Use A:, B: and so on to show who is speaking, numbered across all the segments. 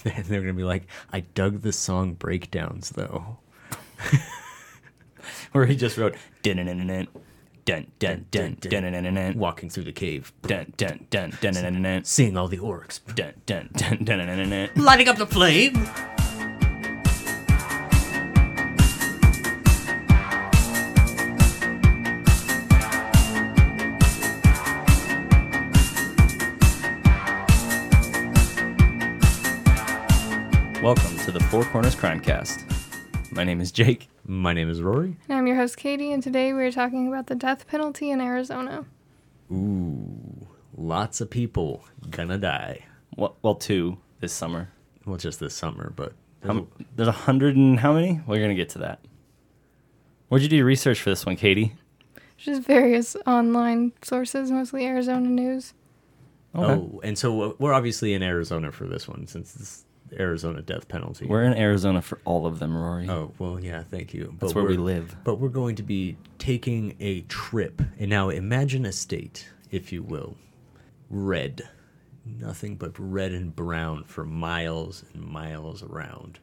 A: And they're gonna be like, I dug the song breakdowns though.
B: Where he just wrote dun dun dun dun dun dun dun
A: Walking through the cave,
B: dun dun dun dun dun
A: seeing all the orcs,
B: dun dun dun dun dun dun
A: lighting up the flame.
B: To the Four Corners Crimecast. My name is Jake.
A: My name is Rory.
C: And I'm your host, Katie, and today we're talking about the death penalty in Arizona.
A: Ooh, lots of people gonna die.
B: Well, well two this summer.
A: Well, just this summer, but
B: there's a hundred and how many? We're gonna get to that. Where'd you do your research for this one, Katie?
C: Just various online sources, mostly Arizona news.
A: oh, and so we're obviously in Arizona for this one since this Arizona death penalty.
B: We're in Arizona for all of them, Rory.
A: Oh well, yeah, thank you.
B: That's
A: But
B: where we live.
A: But we're going to be taking a trip, and now imagine a state, if you will, red, nothing but red and brown for miles and miles around.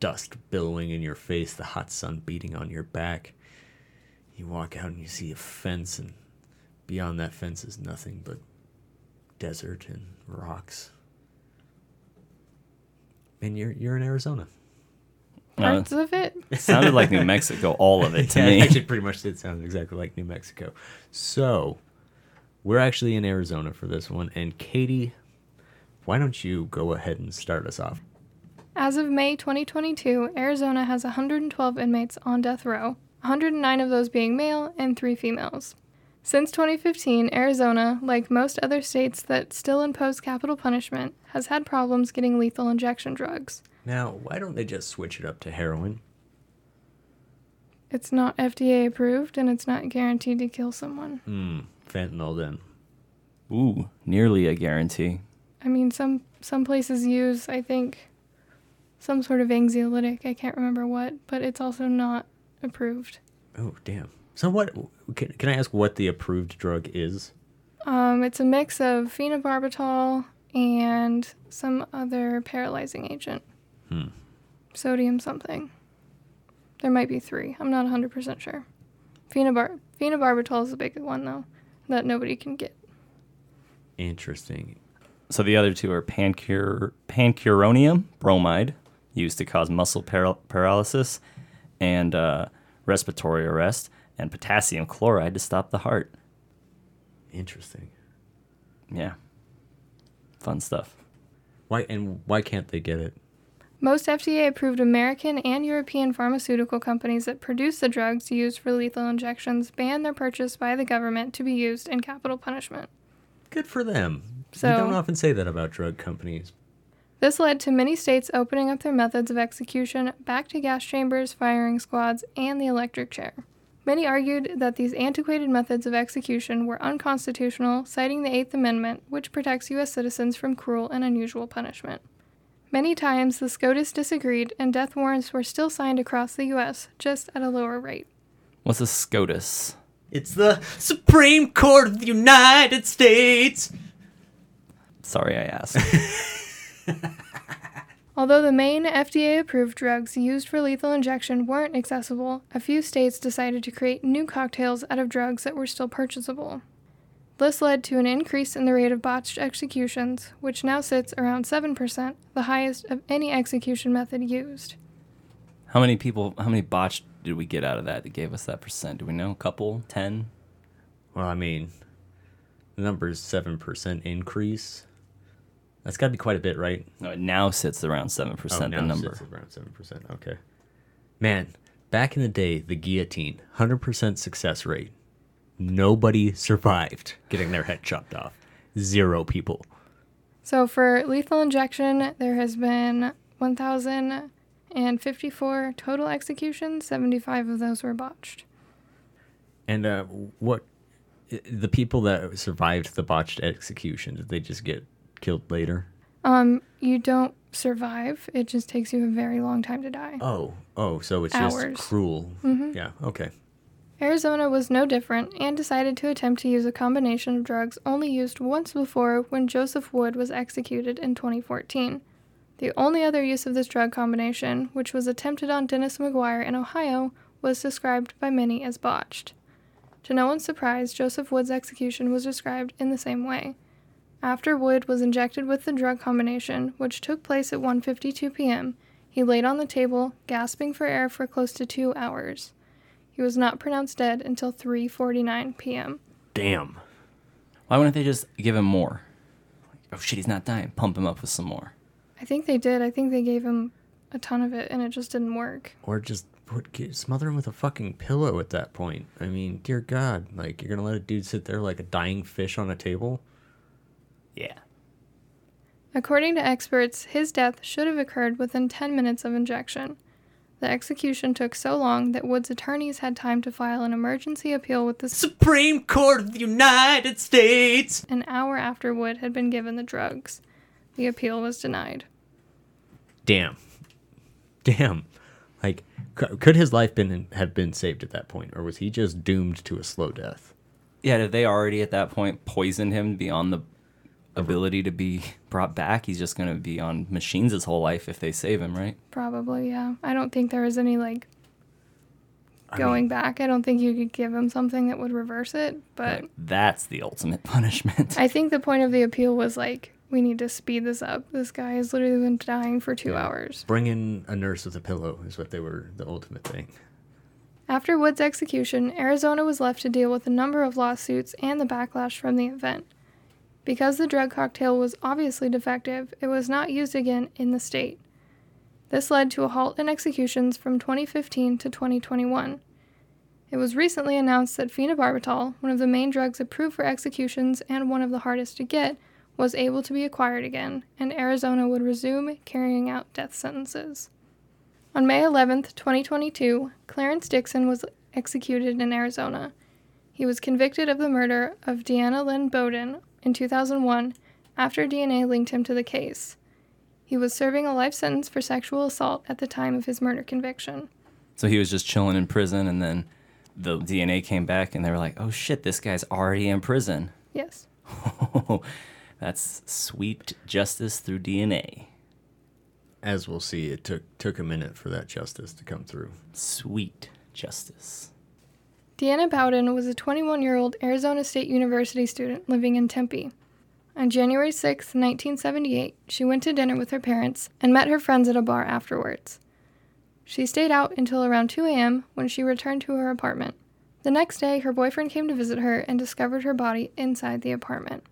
A: Dust billowing in your face, the hot sun beating on your back. You walk out and you see a fence, and beyond that fence is nothing but desert and rocks. And you're you're in Arizona.
B: Uh,
C: Parts of it.
B: it sounded like New Mexico, all of it to
A: yeah,
B: me.
A: It actually pretty much did sound exactly like New Mexico. So, we're actually in Arizona for this one. And Katie, why don't you go ahead and start us off?
C: As of May 2022, Arizona has 112 inmates on death row, 109 of those being male and 3 females. Since 2015, Arizona, like most other states that still impose capital punishment, has had problems getting lethal injection drugs.
A: Now, why don't they just switch it up to heroin?
C: It's not FDA approved and it's not guaranteed to kill someone.
A: Hmm, fentanyl then.
B: Ooh, nearly a guarantee.
C: I mean, some some places use, I think, some sort of anxiolytic. I can't remember what, but it's also not approved.
A: Oh, damn. So, what can, can I ask what the approved drug is?
C: Um, it's a mix of phenobarbital and some other paralyzing agent.
A: Hmm.
C: Sodium something. There might be three. I'm not 100% sure. Phenobar- phenobarbital is the big one, though, that nobody can get.
A: Interesting.
B: So the other two are pancur- pancuronium bromide, used to cause muscle paral- paralysis and uh, respiratory arrest, and potassium chloride to stop the heart.
A: Interesting.
B: Yeah. Fun stuff.
A: Why and why can't they get it?
C: Most FDA approved American and European pharmaceutical companies that produce the drugs used for lethal injections ban their purchase by the government to be used in capital punishment.
A: Good for them.
C: So-
A: you don't often say that about drug companies.
C: This led to many states opening up their methods of execution back to gas chambers, firing squads, and the electric chair. Many argued that these antiquated methods of execution were unconstitutional, citing the Eighth Amendment, which protects U.S. citizens from cruel and unusual punishment. Many times, the SCOTUS disagreed, and death warrants were still signed across the U.S., just at a lower rate.
B: What's a SCOTUS?
A: It's the Supreme Court of the United States.
B: Sorry, I asked.
C: Although the main FDA approved drugs used for lethal injection weren't accessible, a few states decided to create new cocktails out of drugs that were still purchasable. This led to an increase in the rate of botched executions, which now sits around 7%, the highest of any execution method used.
B: how many people, how many botched did we get out of that that gave us that percent? Do we know? A couple? Ten?
A: Well, I mean, the number is seven percent increase. That's got to be quite a bit, right?
B: No, it now sits around 7%, the
A: Oh, now it
B: number.
A: sits around seven percent. Okay. Man, back in the day, the guillotine, hundred percent success rate. Nobody survived getting their head chopped off. Zero people.
C: So for lethal injection, there has been 1,054 total executions, 75 of those were botched.
A: And uh, what? The people that survived the botched execution did they just get killed later?
C: Um, you don't survive. It just takes you a very long time to die.
A: Oh, oh, so it's
C: Hours.
A: just cruel. Yeah. Okay.
C: Arizona was no different and decided to attempt to use a combination of drugs only used once before when Joseph Wood was executed in 2014. The only other use of this drug combination, which was attempted on Dennis McGuire in Ohio, was described by many as botched. To no one's surprise, Joseph Wood's execution was described in the same way. After Wood was injected with the drug combination, which took place at 1:52 p.m., he laid on the table, gasping for air for close to 2 hours. He was not pronounced dead until 3:49 p.m.
A: Damn.
B: Why wouldn't they just give him more? Like, oh shit, he's not dying. Pump him up with some more.
C: I think they did. I think they gave him a ton of it and it just didn't work.
A: Or just put get, smother him with a fucking pillow at that point. I mean, dear God, like you're gonna let a dude sit there like a dying fish on a table?
B: Yeah.
C: According to experts, his death should have occurred within 10 minutes of injection. The execution took so long that Wood's attorneys had time to file an emergency appeal with the
A: Supreme Court of the United States.
C: an hour after Wood had been given the drugs. The appeal was denied.
A: Damn. Damn. Like, c- could his life been have been saved at that point, or was he just doomed to a slow death?
B: Yeah, did they already at that point poison him beyond the ability to be brought back? He's just going to be on machines his whole life if they save him, right?
C: Probably, yeah. I don't think there was any like
A: I
C: going
A: mean,
C: back. I don't think you could give him something that would reverse it, but
B: Like, that's the ultimate punishment.
C: I think the point of the appeal was like we need to speed this up. This guy has literally been dying for 2
A: Yeah.
C: hours.
A: bring in a nurse with a pillow is what they were the ultimate thing.
C: After Wood's execution, Arizona was left to deal with a number of lawsuits and the backlash from the event. Because the drug cocktail was obviously defective, it was not used again in the state. This led to a halt in executions from 2015 to 2021. It was recently announced that phenobarbital, one of the main drugs approved for executions and one of the hardest to get, was able to be acquired again, and Arizona would resume carrying out death sentences. On May 11, 2022, Clarence Dixon was executed in Arizona. He was convicted of the murder of Deana Lynn Bowdoin in 2001 after DNA linked him to the case. He was serving a life sentence for sexual assault at the time of his murder conviction.
B: so he was just chilling in prison, and then the DNA came back, and they were like, "Oh shit, this guy's already in prison."
C: Yes.
B: That's sweet justice through DNA.
A: As we'll see, it took took a minute for that justice to come through.
B: Sweet justice.
C: Deana Bowdoin was a 21 year old Arizona State University student living in Tempe. On January 6, 1978, she went to dinner with her parents and met her friends at a bar afterwards. She stayed out until around 2 a.m. when she returned to her apartment. The next day, her boyfriend came to visit her and discovered her body inside the apartment.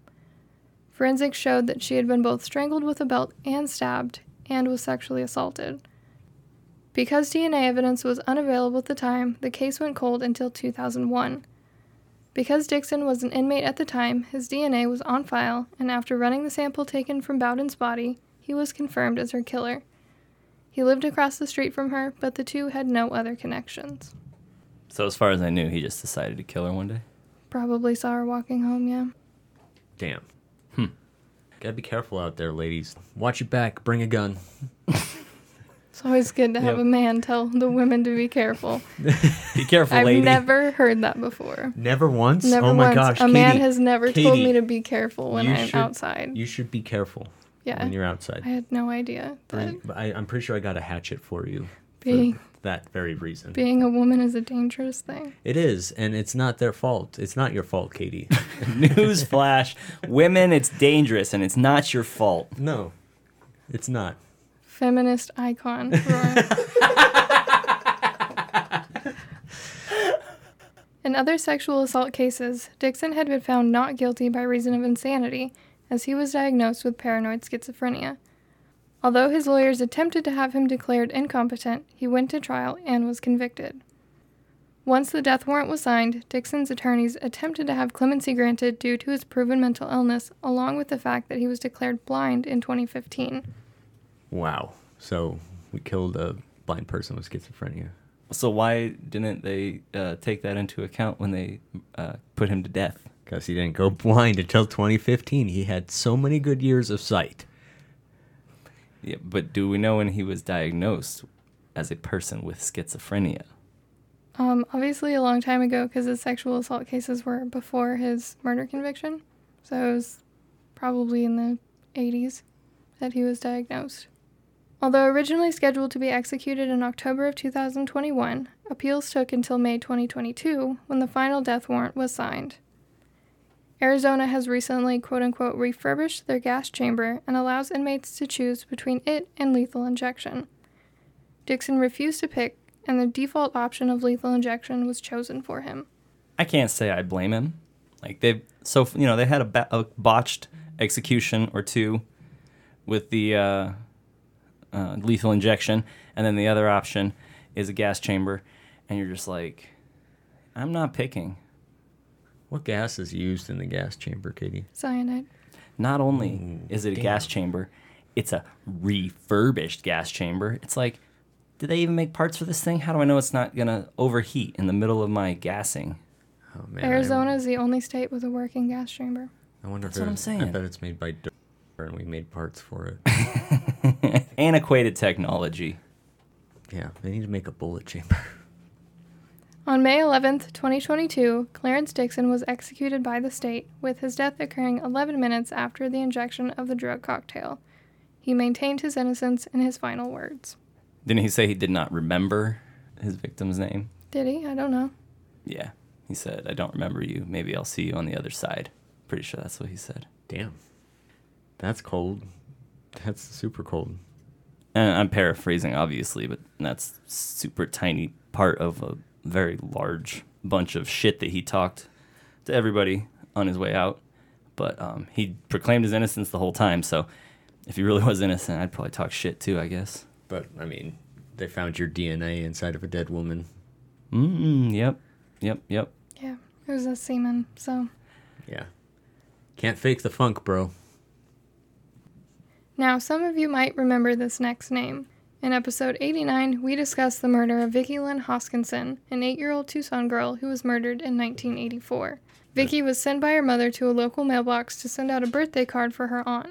C: Forensics showed that she had been both strangled with a belt and stabbed, and was sexually assaulted. Because DNA evidence was unavailable at the time, the case went cold until 2001. Because Dixon was an inmate at the time, his DNA was on file, and after running the sample taken from Bowdoin's body, he was confirmed as her killer. He lived across the street from her, but the two had no other connections.
B: So as far as I knew, he just decided to kill her one day.
C: Probably saw her walking home, yeah.
A: Damn. Hmm. Gotta be careful out there, ladies. Watch your back. Bring a gun.
C: It's always good to have
B: Yep.
C: a man tell the women to be careful.
B: Be careful,
C: I've
B: lady.
C: never heard that before.
A: Never once.
C: Never
A: oh my
C: once.
A: gosh,
C: a man has never told me to be careful when I'm
A: should-
C: outside.
A: You should be careful
C: yeah.
A: when you're outside.
C: I had no idea that
A: Bring- but I, I'm pretty sure I got a hatchet for you
C: being
A: for that very reason.
C: being a woman is a dangerous thing.
A: It is, and it's not their fault. It's not your fault, Katie.
B: News flash: Women, it's dangerous, and it's not your fault.
A: no, it's not.
C: Feminist icon. In other sexual assault cases, Dixon had been found not guilty by reason of insanity, as he was diagnosed with paranoid schizophrenia. Although his lawyers attempted to have him declared incompetent, he went to trial and was convicted. Once the death warrant was signed, Dixon's attorneys attempted to have clemency granted due to his proven mental illness, along with the fact that he was declared blind in 2015.
A: Wow. So we killed a blind person with schizophrenia.
B: So why didn't they uh, take that into account when they uh, put him to death?
A: Because he didn't go blind until 2015. He had so many good years of sight.
B: Yeah, but do we know when he was diagnosed as a person with schizophrenia?
C: Um, obviously a long time ago because his sexual assault cases were before his murder conviction. So it was probably in the 80s that he was diagnosed. Although originally scheduled to be executed in October of 2021, appeals took until May 2022 when the final death warrant was signed. Arizona has recently, quote unquote, refurbished their gas chamber and allows inmates to choose between it and lethal injection. Dixon refused to pick, and the default option of lethal injection was chosen for him.
B: I can't say I blame him. Like they've so you know they had a, ba- a botched execution or two with the uh, uh, lethal injection, and then the other option is a gas chamber, and you're just like, I'm not picking.
A: What gas is used in the gas chamber, Katie?
C: Cyanide.
B: Not only
A: Ooh,
B: is it a
A: damn.
B: gas chamber, it's a refurbished gas chamber. It's like, did they even make parts for this thing? How do I know it's not gonna overheat in the middle of my gassing?
A: Oh man,
C: Arizona is the only state with a working gas chamber.
A: I, wonder
B: That's
A: if
B: what I'm
A: it's- I
B: saying.
A: bet it's made by Dur- and we made parts for it.
B: Antiquated technology.
A: yeah, they need to make a bullet chamber.
C: On May 11th, 2022, Clarence Dixon was executed by the state, with his death occurring 11 minutes after the injection of the drug cocktail. He maintained his innocence in his final words.
B: Didn't he say he did not remember his victim's name?
C: Did he? I don't know.
B: Yeah. He said, I don't remember you. Maybe I'll see you on the other side. Pretty sure that's what he said.
A: Damn, that's cold. That's super cold.
B: And I'm paraphrasing, obviously, but that's super tiny part of a very large bunch of shit that he talked to everybody on his way out. But um, he proclaimed his innocence the whole time. So if he really was innocent, I'd probably talk shit too, I guess.
A: But I mean, they found your DNA inside of a dead woman.
B: Mm, yep. Yep. Yep.
C: Yeah, it was a semen, so.
A: Yeah, can't fake the funk, bro.
C: Now, some of you might remember this next name. In episode 89, we discussed the murder of Vicki Lynn Hoskinson, an eight year old Tucson girl who was murdered in 1984. Vicki was sent by her mother to a local mailbox to send out a birthday card for her aunt.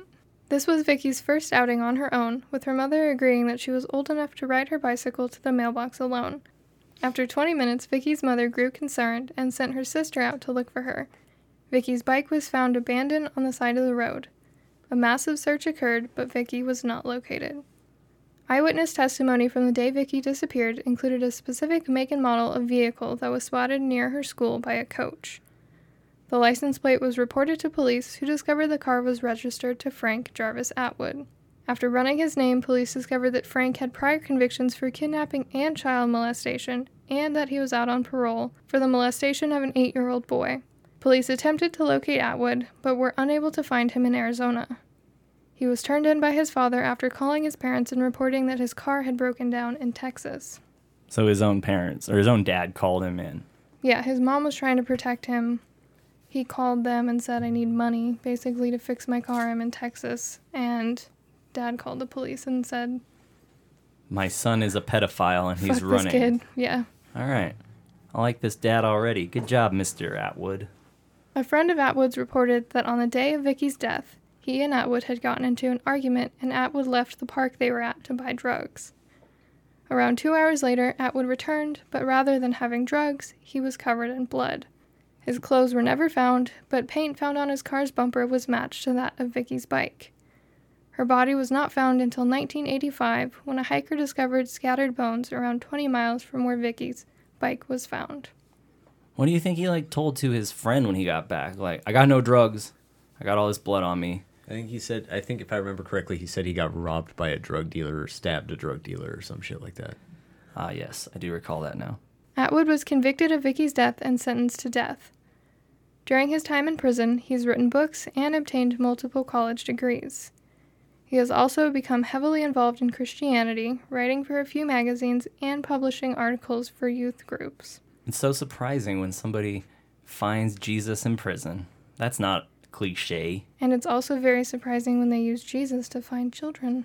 C: This was Vicki's first outing on her own, with her mother agreeing that she was old enough to ride her bicycle to the mailbox alone. After 20 minutes, Vicki's mother grew concerned and sent her sister out to look for her. Vicki's bike was found abandoned on the side of the road. A massive search occurred, but Vicki was not located. Eyewitness testimony from the day Vicki disappeared included a specific make and model of vehicle that was spotted near her school by a coach. The license plate was reported to police, who discovered the car was registered to Frank Jarvis Atwood. After running his name, police discovered that Frank had prior convictions for kidnapping and child molestation, and that he was out on parole for the molestation of an eight year old boy. Police attempted to locate Atwood, but were unable to find him in Arizona. He was turned in by his father after calling his parents and reporting that his car had broken down in Texas.
B: So his own parents or his own dad called him in.
C: Yeah, his mom was trying to protect him. He called them and said, I need money, basically, to fix my car. I'm in Texas. And dad called the police and said,
B: My son is a pedophile and he's
C: Fuck
B: running.
C: this kid. Yeah.
B: All right. I like this dad already. Good job, Mr. Atwood.
C: A friend of Atwood's reported that on the day of Vicki's death, he and Atwood had gotten into an argument and Atwood left the park they were at to buy drugs. Around two hours later, Atwood returned, but rather than having drugs, he was covered in blood. His clothes were never found, but paint found on his car's bumper was matched to that of Vicki's bike. Her body was not found until 1985 when a hiker discovered scattered bones around 20 miles from where Vicki's bike was found.
B: What do you think he like told to his friend when he got back? Like, I got no drugs. I got all this blood on me.
A: I think he said. I think if I remember correctly, he said he got robbed by a drug dealer or stabbed a drug dealer or some shit like that.
B: Ah, yes, I do recall that now.
C: Atwood was convicted of Vicki's death and sentenced to death. During his time in prison, he's written books and obtained multiple college degrees. He has also become heavily involved in Christianity, writing for a few magazines and publishing articles for youth groups.
B: It's so surprising when somebody finds Jesus in prison. That's not cliche.
C: And it's also very surprising when they use Jesus to find children.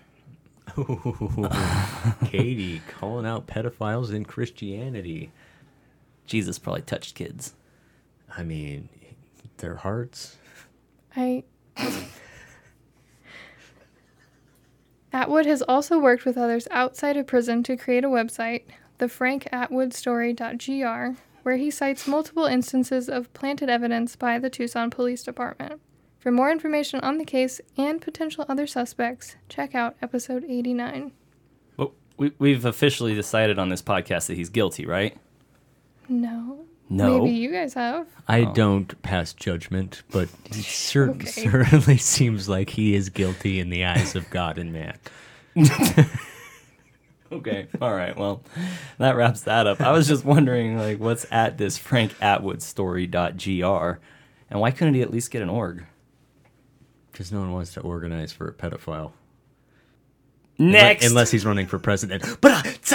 A: Katie calling out pedophiles in Christianity.
B: Jesus probably touched kids.
A: I mean, their hearts.
C: I. Atwood has also worked with others outside of prison to create a website, thefrankatwoodstory.gr, where he cites multiple instances of planted evidence by the Tucson Police Department. For more information on the case and potential other suspects, check out episode 89.
B: But we, we've officially decided on this podcast that he's guilty, right?
C: No.
B: No.
C: Maybe you guys have.
A: I
B: Oh.
A: don't pass judgment, but he cer-
C: Okay.
A: certainly seems like he is guilty in the eyes of God and man.
B: Okay. All right. Well, that wraps that up. I was just wondering, like, what's at this Frank Atwood story.gr, and why couldn't he at least get an org?
A: Because no one wants to organize for a pedophile.
B: Next.
A: Unless, unless he's running for president. But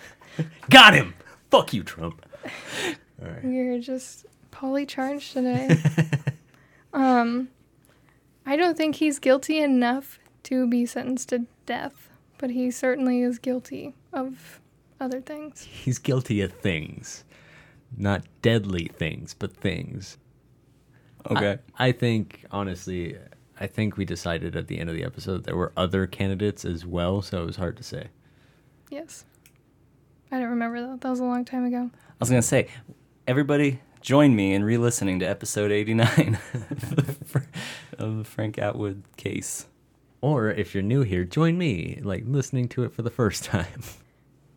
A: got him. Fuck you, Trump. All right.
C: You're just poly charged today. um, I don't think he's guilty enough to be sentenced to death, but he certainly is guilty of other things.
A: He's guilty of things. Not deadly things, but things.
B: okay.
A: I, I think, honestly, I think we decided at the end of the episode there were other candidates as well, so it was hard to say.
C: Yes. I don't remember that. That was a long time ago.
B: I was gonna say, everybody, join me in re-listening to episode eighty-nine of the Frank Atwood case.
A: Or if you're new here, join me, like listening to it for the first time.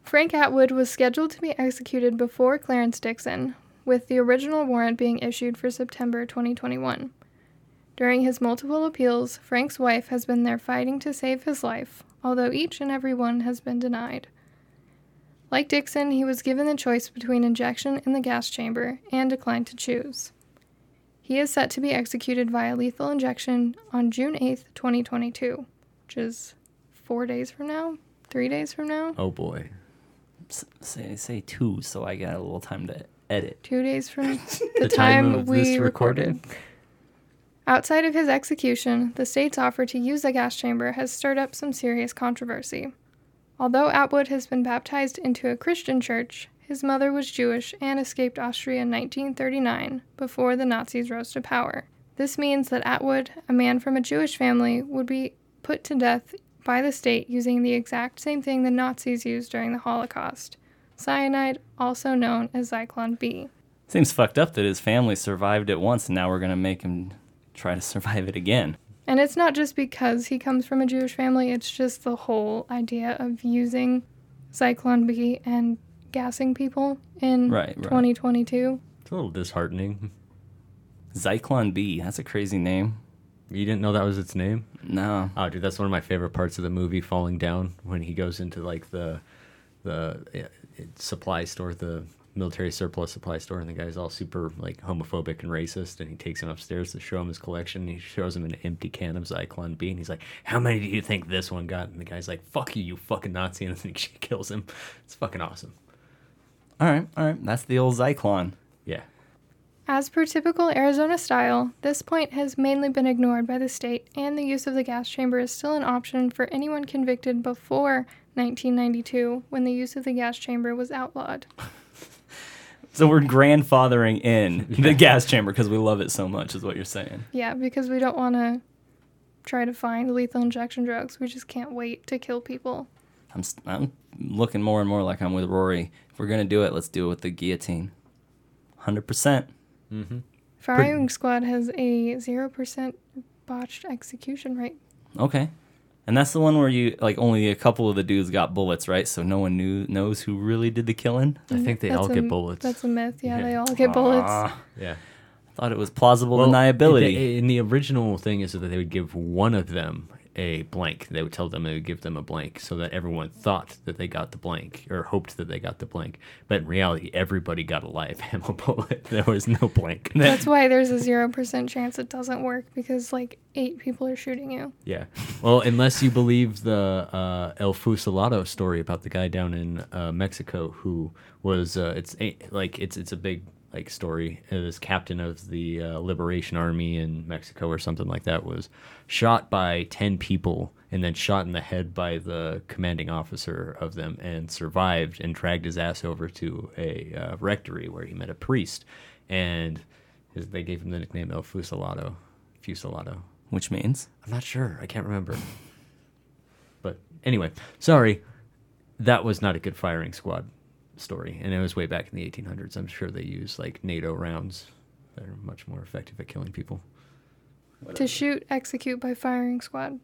C: Frank Atwood was scheduled to be executed before Clarence Dixon, with the original warrant being issued for September 2021. During his multiple appeals, Frank's wife has been there fighting to save his life, although each and every one has been denied. Like Dixon, he was given the choice between injection in the gas chamber and declined to choose. He is set to be executed via lethal injection on June 8th, 2022, which is four days from now, three days from now.
A: Oh boy.
B: S- say say two, so I got a little time to edit.
C: two days from the,
A: The
C: time,
A: time of
C: we
A: this
C: recorded. Outside of his execution, the state's offer to use the gas chamber has stirred up some serious controversy. Although Atwood has been baptized into a Christian church, his mother was Jewish and escaped Austria in 1939 before the Nazis rose to power. This means that Atwood, a man from a Jewish family, would be put to death by the state using the exact same thing the Nazis used during the Holocaust cyanide, also known as Zyklon B.
B: Seems fucked up that his family survived it once, and now we're gonna make him try to survive it again.
C: And it's not just because he comes from a Jewish family, it's just the whole idea of using Zyklon B and gassing people in
B: Right, right.
C: 2022.
A: It's a little disheartening.
B: Zyklon B. That's a crazy name.
A: You didn't know that was its name?
B: No.
A: Oh, dude, that's one of my favorite parts of the movie, Falling Down, when he goes into like the the uh, supply store, the military surplus supply store, and the guy's all super like homophobic and racist, and he takes him upstairs to show him his collection. And he shows him an empty can of Zyklon B, and he's like, "How many do you think this one got?" And the guy's like, "Fuck you, you fucking Nazi!" And then she kills him. It's fucking awesome.
B: All right, all right. That's the old Zyklon.
A: Yeah.
C: As per typical Arizona style, this point has mainly been ignored by the state, and the use of the gas chamber is still an option for anyone convicted before 1992 when the use of the gas chamber was outlawed.
B: So we're grandfathering in the gas chamber because we love it so much, is what you're saying.
C: Yeah, because we don't want to try to find lethal injection drugs. We just can't wait to kill people.
B: I'm, s- I'm looking more and more like I'm with Rory. If we're gonna do it, let's do it with the guillotine. Hundred percent.
C: Firing Squad has a 0% botched execution rate.
B: Okay. And that's the one where you like only a couple of the dudes got bullets, right? So no one knew knows who really did the killing.
A: I think they all
C: That's
A: get bullets.
C: That's a myth. Yeah,
A: Yeah.
C: they all get bullets.
B: Ah,
A: yeah.
B: I thought it was plausible
A: Well,
B: deniability.
A: In the, in the original thing is that they would give one of them a blank. They would tell them they would give them a blank so that everyone thought that they got the blank or hoped that they got the blank. But in reality, everybody got a live ammo bullet. There was no blank.
C: That's why there's a 0% chance it doesn't work because like eight people are shooting you.
A: Yeah. Well, unless you believe the uh, El Fusilado story about the guy down in uh, Mexico who was uh, it's a, like it's it's a big like story. This captain of the uh, Liberation Army in Mexico or something like that was shot by ten people and then shot in the head by the commanding officer of them and survived and dragged his ass over to a uh, rectory where he met a priest and his, they gave him the nickname El Fusilado. Fusilado.
B: Which means
A: I'm not sure. I can't remember. but anyway, sorry. That was not a good firing squad story, and it was way back in the 1800s. I'm sure they used like NATO rounds that are much more effective at killing people.
C: To shoot, execute by firing squad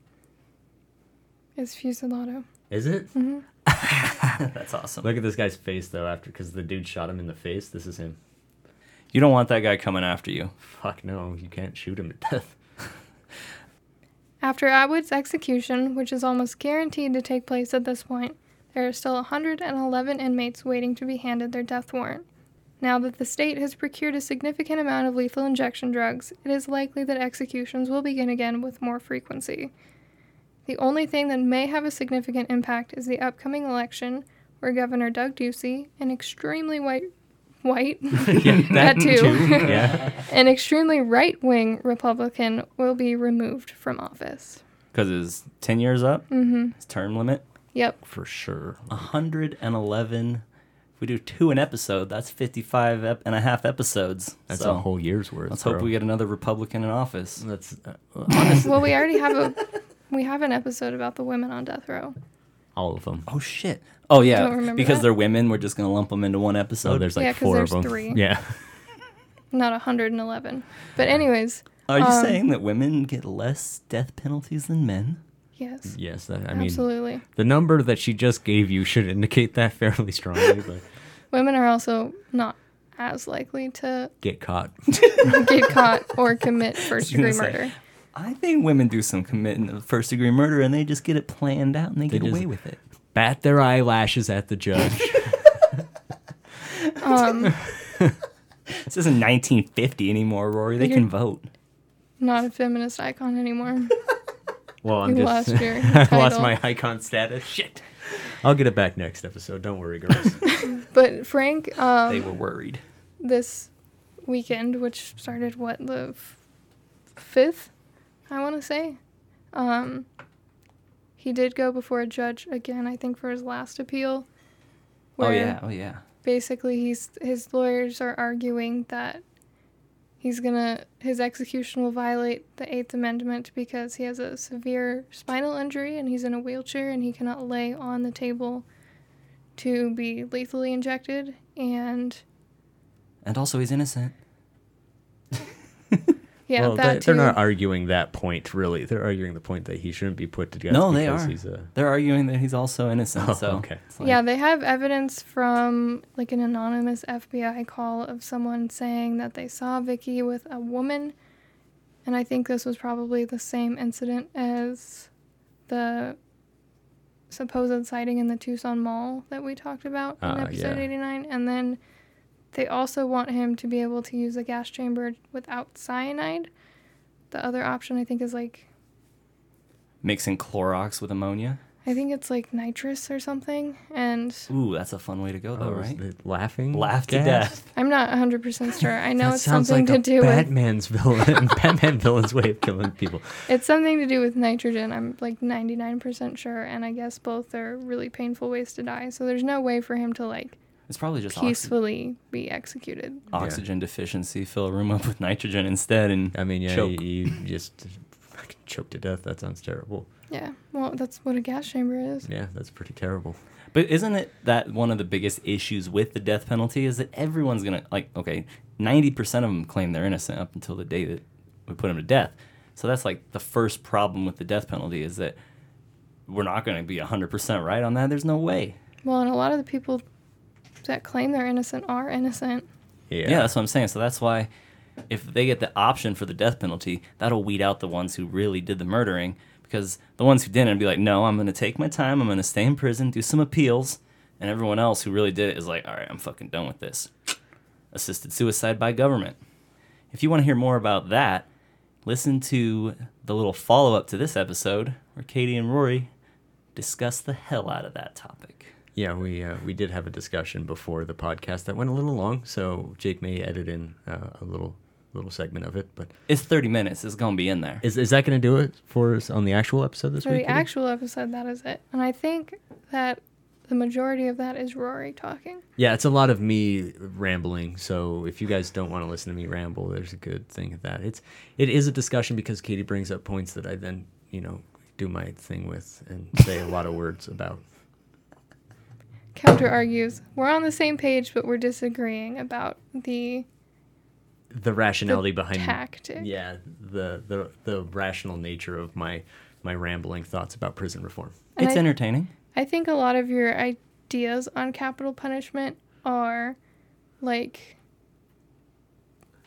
C: is Fusilado.
A: Is it? Mm-hmm.
B: That's awesome.
A: Look at this guy's face though. After because the dude shot him in the face. This is him.
B: You don't want that guy coming after you.
A: Fuck no, you can't shoot him to death.
C: After Atwood's execution, which is almost guaranteed to take place at this point, there are still 111 inmates waiting to be handed their death warrant. Now that the state has procured a significant amount of lethal injection drugs, it is likely that executions will begin again with more frequency. The only thing that may have a significant impact is the upcoming election, where Governor Doug Ducey, an extremely white, white,
A: yeah,
C: That too.
A: yeah.
C: an extremely right-wing Republican, will be removed from office.
B: Because his 10 years up, mm-hmm. his term limit,
C: Yep.
A: For sure.
B: 111. If we do two an episode, that's 55 ep- and a half episodes.
A: That's
B: So
A: a whole year's worth.
B: Let's hope
A: bro.
B: we get another Republican in office.
A: That's uh, honestly
C: Well, we already have a we have an episode about the women on death row.
A: all of them.
B: Oh, shit. Oh, yeah.
C: Don't remember
B: Because
C: that?
B: they're women, we're just going to lump them into one episode.
A: So there's like
C: Yeah, 'cause
A: four
C: there's
A: of them.
C: three.
A: Yeah.
C: Not 111. But anyways,
B: Are you
C: um,
B: saying that women get less death penalties than men?
C: Yes.
A: Yes. That, I mean,
C: absolutely.
A: the number that she just gave you should indicate that fairly strongly. But
C: Women are also not as likely to
A: get caught.
C: get caught or commit first
B: gonna
C: degree
B: say,
C: murder.
B: I think women do some committing of first degree murder and they just get it planned out and they,
A: They
B: get away with it.
A: Bat their eyelashes at the judge.
C: Um,
B: This isn't 1950 anymore, Rory. They can vote.
C: not a feminist icon anymore.
A: Well, I'm
C: You
A: just.
C: lost your
A: I lost my icon status. Shit. I'll get it back next episode. Don't worry, girls.
C: But Frank,
B: They
C: um,
B: were worried.
C: this weekend, which started what the f- fifth, I want to say, um, he did go before a judge again. I think for his last appeal.
B: Oh yeah, oh yeah.
C: Basically, he's his lawyers are arguing that he's gonna his execution will violate the Eighth Amendment because he has a severe spinal injury and he's in a wheelchair and he cannot lay on the table to be lethally injected and
B: And also he's innocent.
C: Yeah
A: well,
C: that
A: they,
C: too.
A: they're not arguing that point, really. They're arguing the point that he shouldn't be put to death.
B: No, they are.
A: He's a,
B: They're arguing that he's also innocent.
A: Oh,
B: so
A: okay.
B: like-
C: yeah, they have evidence from like an anonymous FBI call of someone saying that they saw Vicki with a woman, and I think this was probably the same incident as the supposed sighting in the Tucson Mall that we talked about in
A: Ah,
C: episode
A: yeah.
C: 89, and then they also want him to be able to use a gas chamber without cyanide. The other option I think is like
B: mixing Clorox with ammonia.
C: I think it's like nitrous or something, and
B: Ooh, that's a fun way to go though,
A: oh,
B: right?
A: laughing.
B: Laugh to death.
C: I'm not 100% sure. I know it's something
A: like
C: to
A: a
C: do with
A: Batman's villain. Batman villain's way of killing people.
C: it's something to do with nitrogen. I'm like 99% sure and I guess both are really painful ways to die. So there's no way for him to like
B: It's probably just oxy-
C: peacefully be executed.
B: oxygen deficiency. Fill a room up with nitrogen instead and
A: I mean, yeah,
B: choke.
A: you, you just fucking choke to death. That sounds terrible.
C: Yeah. Well, that's what a gas chamber is.
A: Yeah, that's pretty terrible.
B: But isn't it that one of the biggest issues with the death penalty is that everyone's gonna like okay, ninety percent of them claim they're innocent up until the day that we put them to death. So that's like the first problem with the death penalty is that we're not gonna be hundred percent right on that. There's no way.
C: Well, and a lot of the people that claim they're innocent are innocent.
A: Yeah.
B: Yeah. that's what I'm saying. So that's why if they get the option for the death penalty, that'll weed out the ones who really did the murdering. Because the ones who didn't be like, no, I'm gonna take my time. I'm gonna stay in prison, do some appeals, and everyone else who really did it is like, all right, I'm fucking done with this. Assisted suicide by government. If you want to hear more about that, listen to the little follow up to this episode where Katie and Rory discuss the hell out of that topic.
A: Yeah, we uh, we did have a discussion before the podcast that went a little long, so Jake may edit in uh, a little little segment of it. But
B: It's 30 minutes. It's gonna be in there.
A: is is that going to do it for us on the actual episode this
C: For
A: week?
C: the
A: Katie?
C: actual episode, that is it. And I think that the majority of that is Rory talking.
A: Yeah, it's a lot of me rambling. So if you guys don't want to listen to me ramble, there's a good thing at that. It's it is a discussion because Katie brings up points that I then you know do my thing with and say a lot of words about.
C: Counter argues, we're on the same page, but we're disagreeing about the
A: The rationality behind
C: tactic.
A: yeah the the the rational nature of my my rambling thoughts about prison reform.
C: And
B: it's
C: I-
B: entertaining.
C: I think a lot of your ideas on capital punishment are like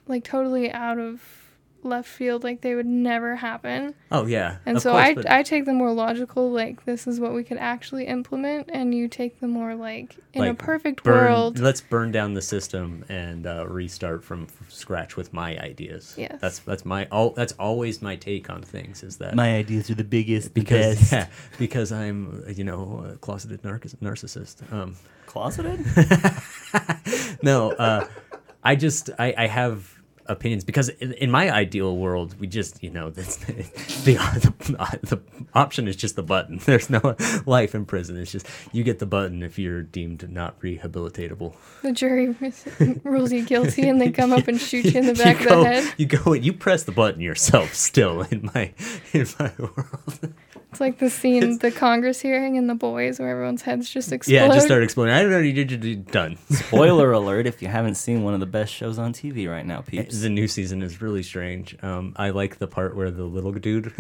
C: like totally out of left field like they would never happen.
A: Oh yeah.
C: And
A: of
C: so
A: course,
C: I
A: but-
C: I take the more logical like this is what we could actually implement and you take the more like in a perfect
A: burn,
C: world.
A: Let's burn down the system and uh, restart from f- scratch with my ideas.
C: Yes.
A: That's that's my all. That's always my take on things. Is that
B: My ideas are the biggest
A: because yeah, because I'm you know a closeted narc- narcissist. Um,
B: closeted.
A: no, uh, I just I, I have opinions because in, in my ideal world we just you know that's the, the the option is just the button. There's no life in prison. It's just you get the button if you're deemed not rehabilitatable.
C: the jury rules you guilty and they come up and shoot you in the back of the head.
A: You go and you press the button yourself. Still in my in my world.
C: It's like the scene, the Congress hearing and The Boys, where everyone's heads just explode.
A: Yeah, just start exploding. I don't know. You did you done.
B: Spoiler alert! If you haven't seen one of the best shows on TV right now, peeps.
A: The new season is really strange. Um, I like the part where the little dude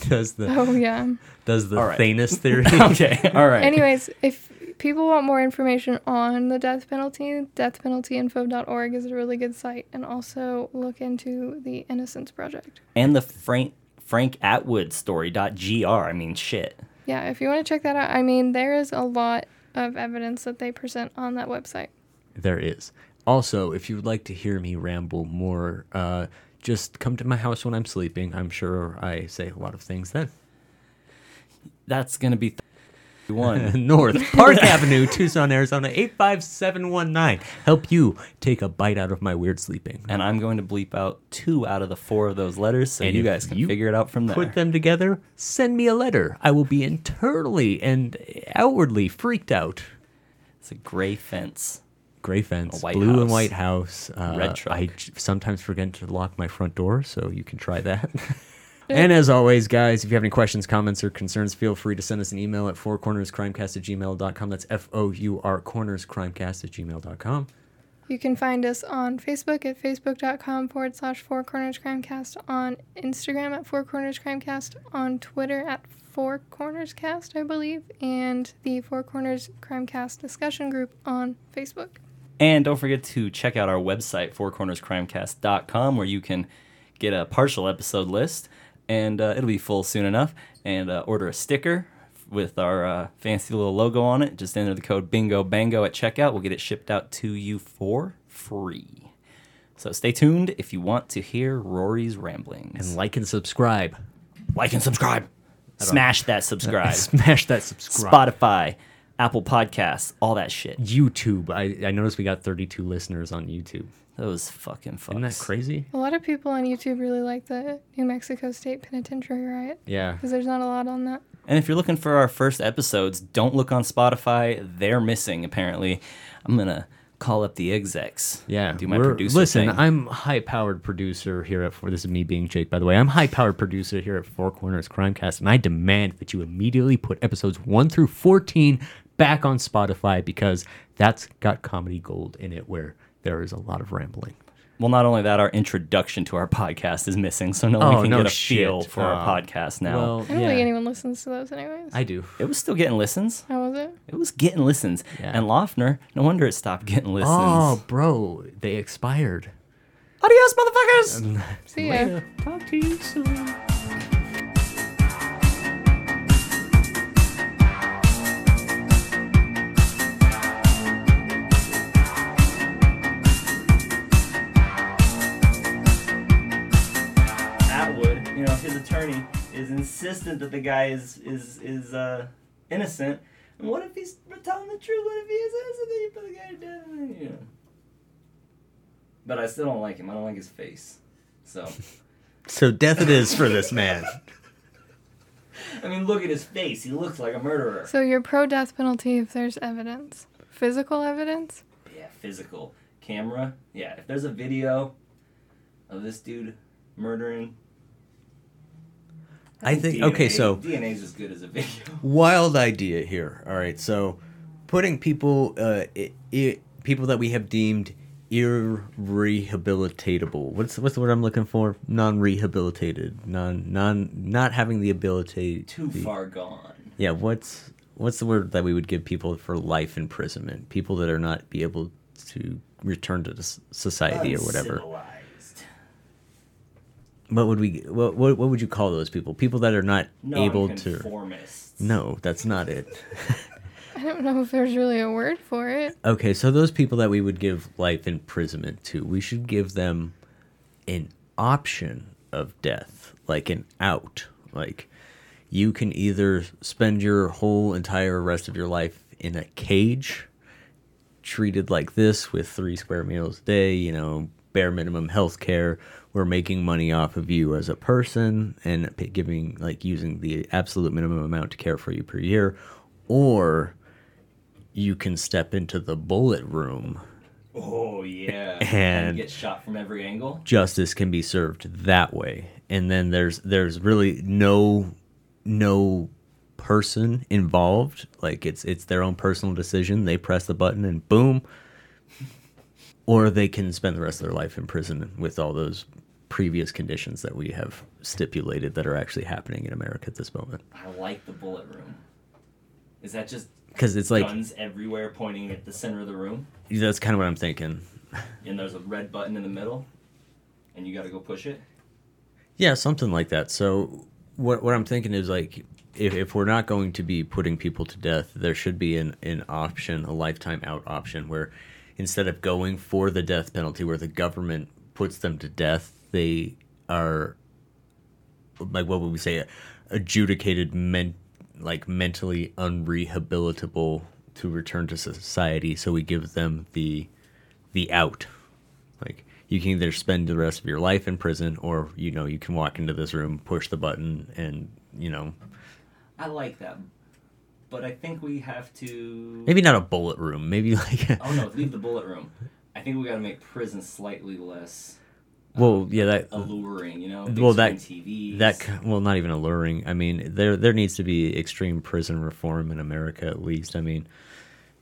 A: does the
C: Oh yeah.
A: does the
B: All right.
A: Thanos theory.
B: okay, all right.
C: Anyways, if people want more information on the death penalty, deathpenaltyinfo.org is a really good site, and also look into the Innocence Project.
B: and the Frank Frank Atwood story.gr. I mean, shit.
C: Yeah, if you want to check that out, I mean, there is a lot of evidence that they present on that website.
A: there is. Also, if you would like to hear me ramble more, uh, just come to my house when I'm sleeping. I'm sure I say a lot of things then.
B: That's gonna be th- one.
A: North Park Avenue, Tucson, Arizona, 85719. Help you take a bite out of my weird sleeping.
B: and I'm going to bleep out two out of the four of those letters, so
A: And
B: you guys can
A: you
B: figure it out from there.
A: Put them together, send me a letter. I will be internally and outwardly freaked out.
B: It's a gray fence.
A: Gray fence,
B: A white
A: blue and white house. Uh,
B: Red truck.
A: I j- sometimes forget to lock my front door, so you can try that. and as always, guys, if you have any questions, comments, or concerns, feel free to send us an email at fourcornerscrimecast at gmail.com. That's F O U R cornerscrimecast at gmail.com.
C: You can find us on Facebook at facebook.com forward slash Four Corners Crimecast, on Instagram at Four Corners Crimecast, on Twitter at Four Corners Cast, I believe, and the Four Corners Crimecast discussion group on Facebook.
B: And don't forget to check out our website, fourcornerscrimecast.com, where you can get a partial episode list, and uh, it'll be full soon enough, and uh, order a sticker with our uh, fancy little logo on it. Just enter the code BINGO BANGO at checkout. We'll get it shipped out to you for free. So stay tuned if you want to hear Rory's ramblings.
A: And like and subscribe.
B: like and subscribe. Smash that subscribe.
A: Smash that subscribe.
B: Spotify, Apple Podcasts, all that shit.
A: YouTube. I, I noticed we got 32 listeners on YouTube.
B: Those fucking fucks.
A: Isn't that crazy?
C: A lot of people on YouTube really like the New Mexico State Penitentiary riot
A: Yeah.
C: because there's not a lot on that.
B: And if you're looking for our first episodes, don't look on Spotify. They're missing, apparently. I'm going to call up the execs.
A: Yeah,
B: Do my
A: we're-
B: producer
A: Listen,
B: thing.
A: I'm high powered producer here at Four. This is me being Jake, by the way. I'm high powered producer here at Four Corners Crimecast, and I demand that you immediately put episodes one through fourteen back on Spotify because that's got comedy gold in it, where there is a lot of rambling.
B: Well, not only that, our introduction to our podcast is missing, so no
A: Oh,
B: one can
A: no
B: get a
A: shit.
B: feel for our
A: Oh,
B: podcast now.
A: Well,
C: I don't
A: yeah,
C: think anyone listens to those anyways.
A: I do.
B: it was still getting listens.
C: How was it?
B: It was getting listens.
A: Yeah.
B: And Lofner, no wonder it stopped getting oh, listens.
A: Oh, bro, they expired.
B: Adios, motherfuckers!
C: See ya.
A: Later. Talk to you soon.
B: Attorney is insistent that the guy is is is uh, innocent. And what if he's telling the truth? What if he is innocent? Then you put the guy to death. and You know. But I still don't like him. I don't like his face. So,
A: So death it is for this man.
B: I mean, look at his face. He looks like a murderer.
C: So you're pro death penalty if there's evidence, physical evidence.
B: Yeah, physical camera. Yeah, if there's a video of this dude murdering.
A: I think- okay, so-
B: DNA's as good as a video.
A: wild idea here. All right, so putting people, uh, i- i- people that we have deemed irrehabilitatable. What's what's the word I'm looking for? Non-rehabilitated, non non not having the ability.
B: Too
A: the-
B: far gone.
A: Yeah. What's what's the word that we would give people for life imprisonment? People that are not be able to return to society or whatever.
B: Uncivilized.
A: What would we? What, what what would you call those people? People that are not able to.
B: Nonconformists.
A: No, that's not it.
C: I don't know if there's really a word for it.
A: Okay, so those people that we would give life imprisonment to, we should give them an option of death, like an out. Like you can either spend your whole entire rest of your life in a cage, treated like this with three square meals a day, you know, bare minimum health care. We're making money off of you as a person and giving, like, using the absolute minimum amount to care for you per year. Or you can step into the bullet room.
B: Oh yeah.
A: And-
B: get shot from every angle.
A: Justice can be served that way. And then there's there's really no no person involved. Like it's it's their own personal decision. They press the button and boom. Or they can spend the rest of their life in prison with all those previous conditions that we have stipulated that are actually happening in America at this moment.
B: I like the bullet room. Is that just
A: Because it's like
B: guns everywhere pointing at the center of the room?
A: that's kind of what I'm thinking.
B: And there's a red button in the middle, and you got to go push it.
A: Yeah, something like that. So what what I'm thinking is like if, if we're not going to be putting people to death, there should be an, an option, a lifetime out option where instead of going for the death penalty where the government puts them to death, they are like what would we say adjudicated men like mentally unrehabilitable to return to society so we give them the the out like you can either spend the rest of your life in prison or you know you can walk into this room push the button and you know
B: I like that, but I think we have to.
A: maybe not a bullet room maybe like
B: Oh no, leave the bullet room. I think we got to make prison slightly less
A: well yeah that
B: alluring. You know,
A: well that
B: TVs.
A: that well not even alluring i mean there there needs to be extreme prison reform in america at least i mean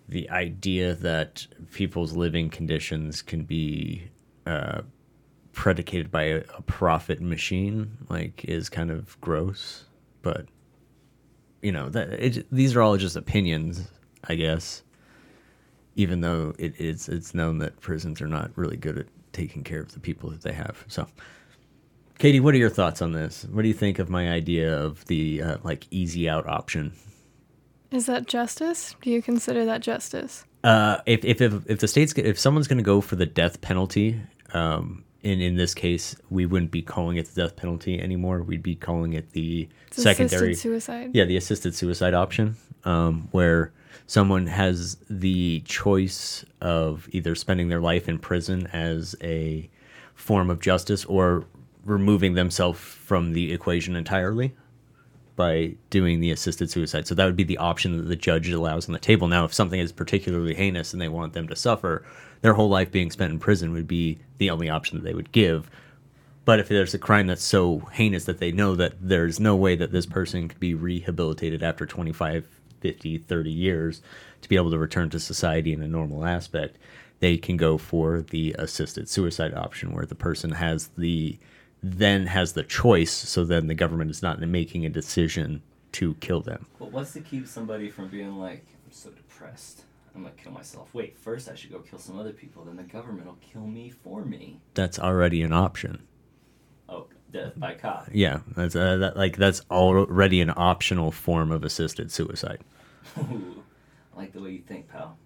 A: the idea that people's living conditions can be uh, predicated by a, a profit machine like is kind of gross but you know that it, these are all just opinions i guess even though it is it's known that prisons are not really good at taking care of the people that they have so Katie, what are your thoughts on this? What do you think of my idea of the uh, like easy out option?
C: Is that justice? Do you consider that justice?
A: Uh, if, if if if the state's if someone's going to go for the death penalty, um, in in this case, we wouldn't be calling it the death penalty anymore. We'd be calling it the
C: It's
A: secondary,
C: assisted suicide.
A: yeah, the assisted suicide option, um, where someone has the choice of either spending their life in prison as a form of justice or removing themselves from the equation entirely by doing the assisted suicide. So that would be the option that the judge allows on the table. Now, if something is particularly heinous and they want them to suffer, their whole life being spent in prison would be the only option that they would give. But if there's a crime that's so heinous that they know that there's no way that this person could be rehabilitated after 25, 50, 30 years to be able to return to society in a normal aspect, they can go for the assisted suicide option where the person has the then has the choice so then the government is not making a decision to kill them.
B: But what's to keep somebody from being like, I'm so depressed. I'm gonna kill myself. Wait, first I should go kill some other people. Then the government will kill me for me.
A: That's already an option.
B: Death by cop.
A: Yeah, that's uh, that, like that's already an optional form of assisted suicide.
B: Ooh, I like the way you think, pal.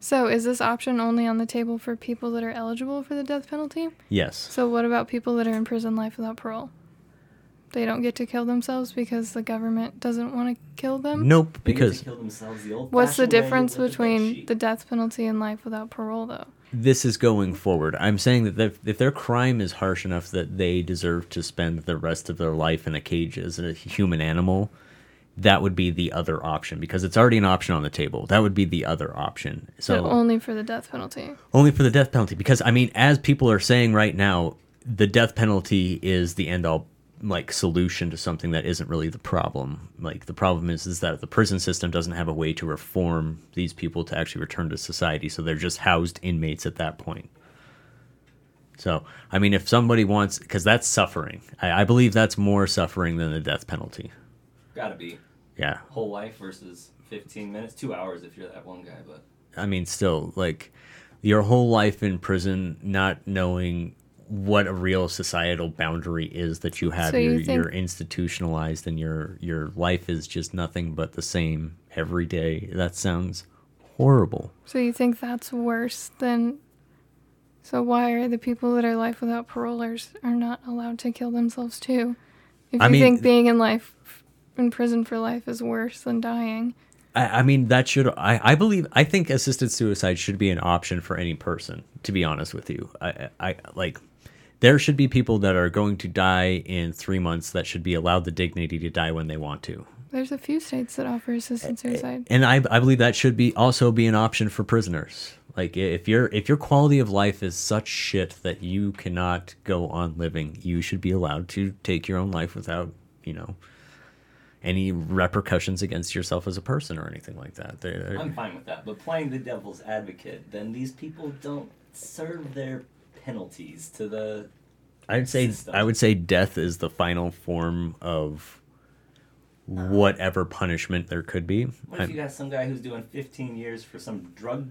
C: So is this option only on the table for people that are eligible for the death penalty?
A: Yes.
C: So what about people that are in prison life without parole? They don't get to kill themselves because the government doesn't want to kill them?
A: Nope,
B: They get to
A: because
B: kill themselves the
C: What's the difference
B: with a bed
C: between the death penalty and life without parole though?
A: this is going forward. I'm saying that if, if their crime is harsh enough that they deserve to spend the rest of their life in a cage as a human animal, that would be the other option because it's already an option on the table. That would be the other option.
C: So
A: So
C: only for the death penalty.
A: only for the death penalty because I mean, as people are saying right now, the death penalty is the end all like solution to something that isn't really the problem. Like the problem is is that the prison system doesn't have a way to reform these people to actually return to society, so they're just housed inmates at that point. So, I mean, if somebody wants, because that's suffering, I, I believe that's more suffering than the death penalty.
B: Gotta be
A: Yeah,
B: whole life versus 15 minutes, two hours if you're that one guy, but
A: I mean, still, like your whole life in prison, not knowing what a real societal boundary is that you have.
C: So you
A: you're,
C: think-
A: you're institutionalized, and your your life is just nothing but the same every day. That sounds horrible.
C: So you think that's worse than. So why are the people that are life without parolers are not allowed to kill themselves too? If you
A: I mean-
C: think being in life, in prison for life, is worse than dying,
A: I, I mean, that should. I, I believe. I think assisted suicide should be an option for any person. To be honest with you, I, I like. There should be people that are going to die in three months that should be allowed the dignity to die when they want to.
C: there's a few states that offer assisted eh, eh, suicide.
A: and I, I believe that should be also be an option for prisoners. Like if your if your quality of life is such shit that you cannot go on living, you should be allowed to take your own life without you know any repercussions against yourself as a person or anything like that. They're-
B: I'm fine with that. But playing the devil's advocate, then these people don't serve their penalties to the.
A: I'd say
B: system.
A: I would say death is the final form of uh-huh. whatever punishment there could be.
B: What if you got some guy who's doing 15 years for some drug,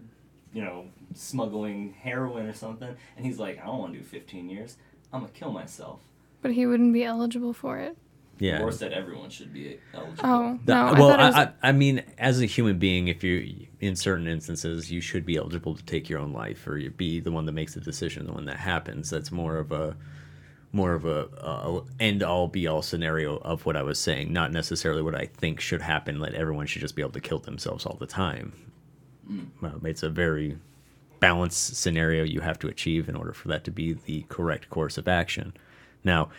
B: you know, smuggling heroin or something, and he's like, I don't want to do 15 years. I'm gonna kill myself.
C: But he wouldn't be eligible for it.
A: Yeah.
B: Or said everyone should be eligible.
C: Oh
A: The-
C: no!
A: Well,
C: thought it was,
A: I, I, I mean, as a human being, if you, in certain instances, you should be eligible to take your own life, or you be the one that makes the decision, the one that happens. That's more of a, more of a, uh end all be all scenario of what I was saying, not necessarily what I think should happen. That everyone should just be able to kill themselves all the time. Well, it's a very balanced scenario you have to achieve in order for that to be the correct course of action. Now,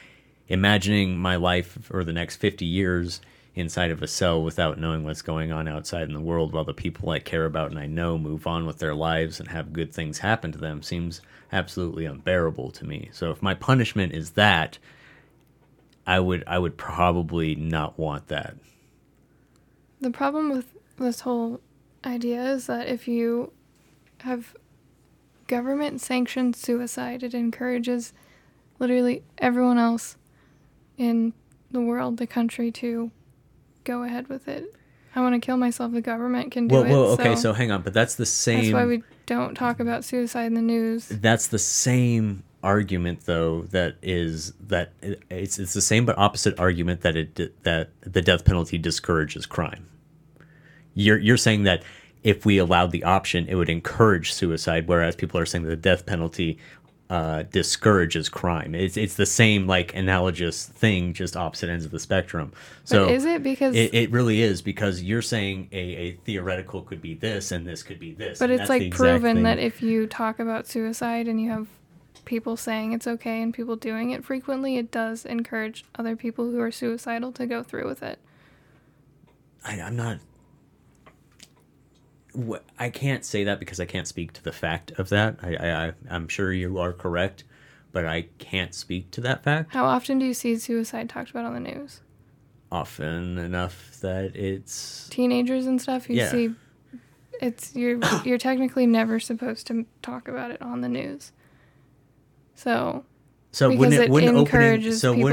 A: imagining my life for the next 50 years inside of a cell without knowing what's going on outside in the world while the people I care about and I know move on with their lives and have good things happen to them seems absolutely unbearable to me. So if my punishment is that, I would I would probably not want that.
C: the problem with this whole idea is that if you have government sanctioned suicide, it encourages literally everyone else in the world, the country, to go ahead with it. I want to kill myself. The government can do
A: Well,
C: it.
A: well, okay,
C: so
A: so hang on, but that's the same
C: that's why we don't talk about suicide in the news.
A: that's the same argument though that is that it's it's the same but opposite argument that it that the death penalty discourages crime. You're you're saying that if we allowed the option, it would encourage suicide, whereas people are saying that the death penalty uh, discourages crime. It's it's the same like analogous thing, just opposite ends of the spectrum. So
C: but is it because?
A: it, it really is because you're saying a, a theoretical could be this and this could be this.
C: but it's
A: that's the
C: like proven
A: thing.
C: that if you talk about suicide and you have people saying it's okay and people doing it frequently, it does encourage other people who are suicidal to go through with it.
A: I, I'm not. I can't say that because I can't speak to the fact of that. I, I, I I'm sure you are correct, but I can't speak to that fact
C: How often do you see suicide talked about on the news?
A: often enough that it's.
C: Teenagers and stuff. You
A: Yeah.
C: see, it's you're you're technically never supposed to talk about it on the news. So
A: So wouldn't
C: it
A: opening
C: encourages
A: so
C: people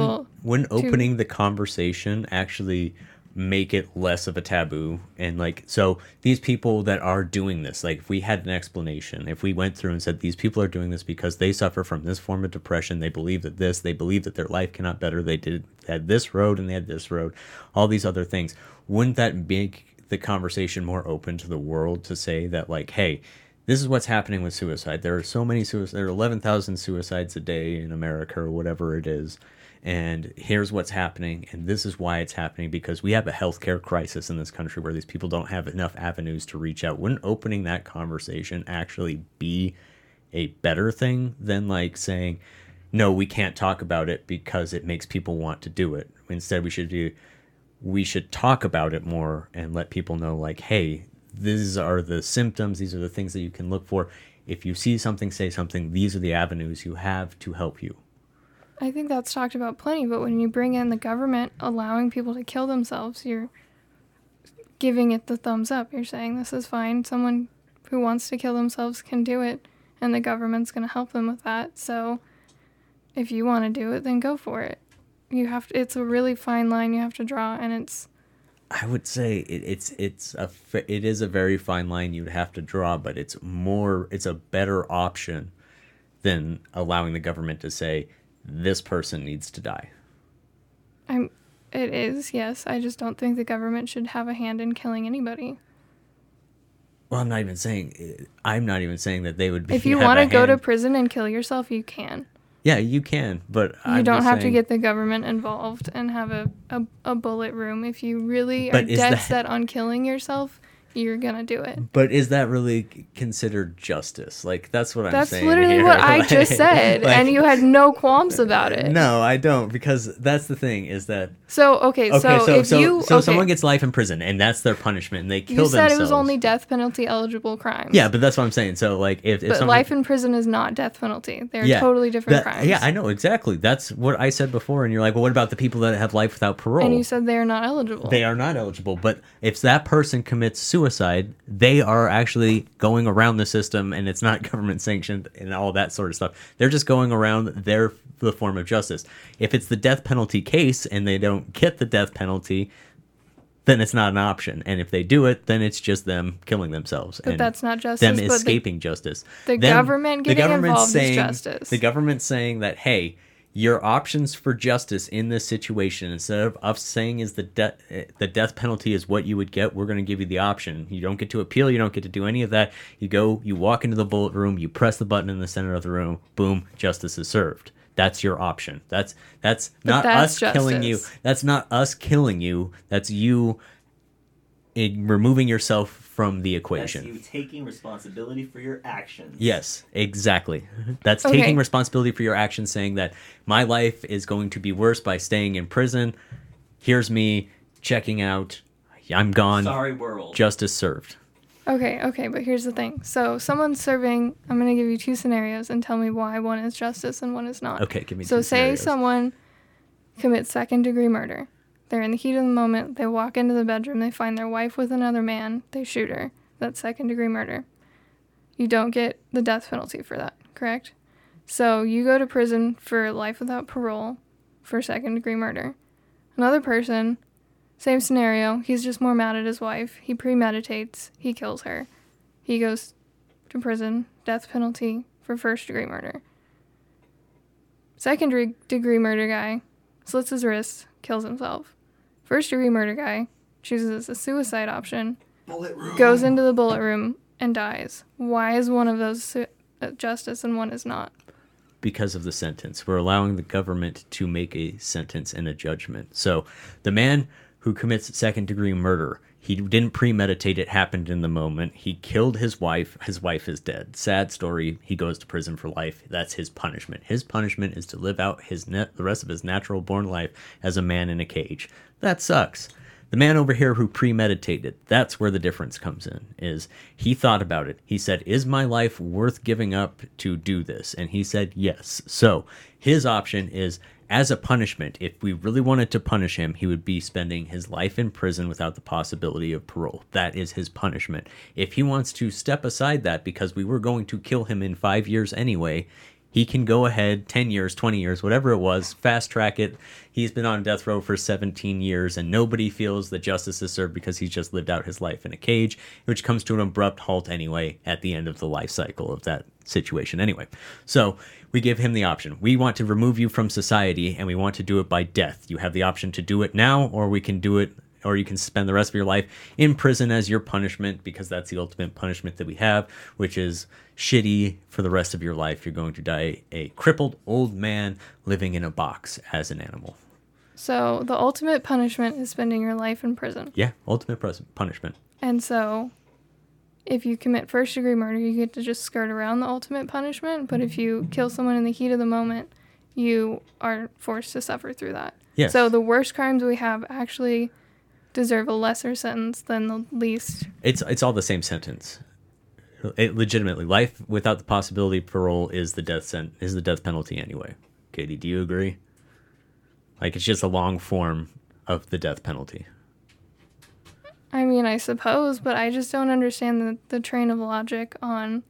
A: wouldn't, wouldn't
C: to-
A: opening the conversation actually make it less of a taboo and like so these people that are doing this like if we had an explanation if we went through and said these people are doing this because they suffer from this form of depression they believe that this they believe that their life cannot better they did had this road and they had this road all these other things wouldn't that make the conversation more open to the world to say that like hey this is what's happening with suicide. There are so many suicides. There are 11,000 suicides a day in America or whatever it is. And here's what's happening. And this is why it's happening because we have a healthcare crisis in this country where these people don't have enough avenues to reach out. Wouldn't opening that conversation actually be a better thing than like saying, no, we can't talk about it because it makes people want to do it? Instead, we should do we should talk about it more and let people know like hey these are the symptoms these are the things that you can look for if you see something say something these are the avenues you have to help you
C: I think that's talked about plenty. But when you bring in the government allowing people to kill themselves, you're giving it the thumbs up. You're saying this is fine. Someone who wants to kill themselves can do it, and the government's going to help them with that. So if you want to do it, then go for it. You have to, it's a really fine line you have to draw, and it's
A: I would say it, it's it's a it is a very fine line you'd have to draw, but it's more it's a better option than allowing the government to say this person needs to die.
C: I'm. It is yes. I just don't think the government should have a hand in killing anybody.
A: Well, I'm not even saying eh, I'm not even saying that they would be.
C: If you want to go to prison and kill yourself, you can.
A: yeah, you can, but
C: You
A: I'm
C: don't have to get the government involved and have a, a, a bullet room. If you really are dead
A: that-
C: set on killing yourself, you're gonna do it.
A: But is that really considered justice? Like that's what I'm
C: That's
A: saying.
C: literally
A: here.
C: what I
A: Like-
C: just said,
A: like-
C: and you had no qualms about it.
A: No, I don't because that's the thing is that
C: So okay,
A: okay,
C: so,
A: so
C: if
A: so,
C: you
A: so
C: okay,
A: someone gets life in prison and that's their punishment and they kill
C: you said
A: themselves.
C: it was only death penalty eligible crimes.
A: Yeah, but that's what I'm saying. So like if, if
C: but
A: someone,
C: life in prison is not death penalty. They're
A: yeah,
C: totally different
A: that-
C: crimes.
A: Yeah, I know exactly. That's what I said before and you're like, "Well, what about the people that have life without parole?"
C: and you said they are not eligible.
A: they are not eligible, but if that person commits suicide, they are actually going around the system and it's not government sanctioned and all that sort of stuff. They're just going around their the form of justice. If it's the death penalty case and they don't get the death penalty, then it's not an option. And if they do it, then it's just them killing themselves.
C: But
A: and
C: that's not justice,
A: Them
C: but the-
A: escaping justice.
C: the
A: Them-
C: government getting
A: government's
C: involved is justice.
A: The government's saying that, hey, your options for justice in this situation, instead of us saying is the death the death penalty is what you would get, we're going to give you the option. You don't get to appeal. You don't get to do any of that. You go, you walk into the bullet room, you press the button in the center of the room, boom, justice is served. That's your option. That's that's not
C: that's
A: us killing you. That's not us killing you. That's you in removing yourself from the
B: That's
A: equation.
B: you taking responsibility for your actions.
A: Yes, exactly. That's
C: Okay.
A: taking responsibility for your actions, saying that my life is going to be worse by staying in prison. Here's me checking out. I'm gone.
B: Sorry, world.
A: Justice served.
C: Okay, okay, but here's the thing. So someone's serving. I'm gonna give you two scenarios and tell me why one is justice and one is not.
A: Okay, give me
C: So
A: two
C: say
A: scenarios.
C: someone commits second degree murder. They're in the heat of the moment. They walk into the bedroom. They find their wife with another man. They shoot her. That's second degree murder. You don't get the death penalty for that, correct? So you go to prison for life without parole for second degree murder. Another person, same scenario. He's just more mad at his wife. He premeditates. He kills her. He goes to prison, death penalty for first degree murder. Second degree murder guy slits his wrist, kills himself. First degree murder guy chooses a suicide option,
B: Bullet room.
C: goes into the bullet room, and dies. Why is one of those su- uh, justice and one is not?
A: because of the sentence. We're allowing the government to make a sentence and a judgment. So the man who commits second degree murder, he didn't premeditate it happened in the moment. He killed his wife. His wife is dead. Sad story. He goes to prison for life. That's his punishment. His punishment is to live out his net, the rest of his natural born life as a man in a cage. That sucks. The man over here who premeditated, that's where the difference comes in. Is he thought about it. He said, "Is my life worth giving up to do this?" And he said, "Yes." So, his option is as a punishment, if we really wanted to punish him, he would be spending his life in prison without the possibility of parole. That is his punishment. If he wants to step aside that because we were going to kill him in 5 years anyway, he can go ahead 10 years 20 years whatever it was fast track it. He's been on death row for 17 years and nobody feels that justice is served because he's just lived out his life in a cage which comes to an abrupt halt anyway at the end of the life cycle of that situation anyway. So we give him the option. We want to remove you from society and we want to do it by death. You have the option to do it now or we can do it or you can spend the rest of your life in prison as your punishment because that's the ultimate punishment that we have, which is shitty for the rest of your life. You're going to die a crippled old man living in a box as an animal.
C: So the ultimate punishment is spending your life in prison.
A: Yeah, ultimate punishment.
C: And so if you commit first degree murder, you get to just skirt around the ultimate punishment. But if you kill someone in the heat of the moment, you are forced to suffer through that.
A: Yes.
C: So the worst crimes we have actually deserve a lesser sentence than the least.
A: It's it's all the same sentence. Uh, it, legitimately, life without the possibility of parole is the death sent is the death penalty anyway. Katie, do you agree? Like it's just a long form of the death penalty.
C: I mean, I suppose, but I just don't understand the, the train of logic on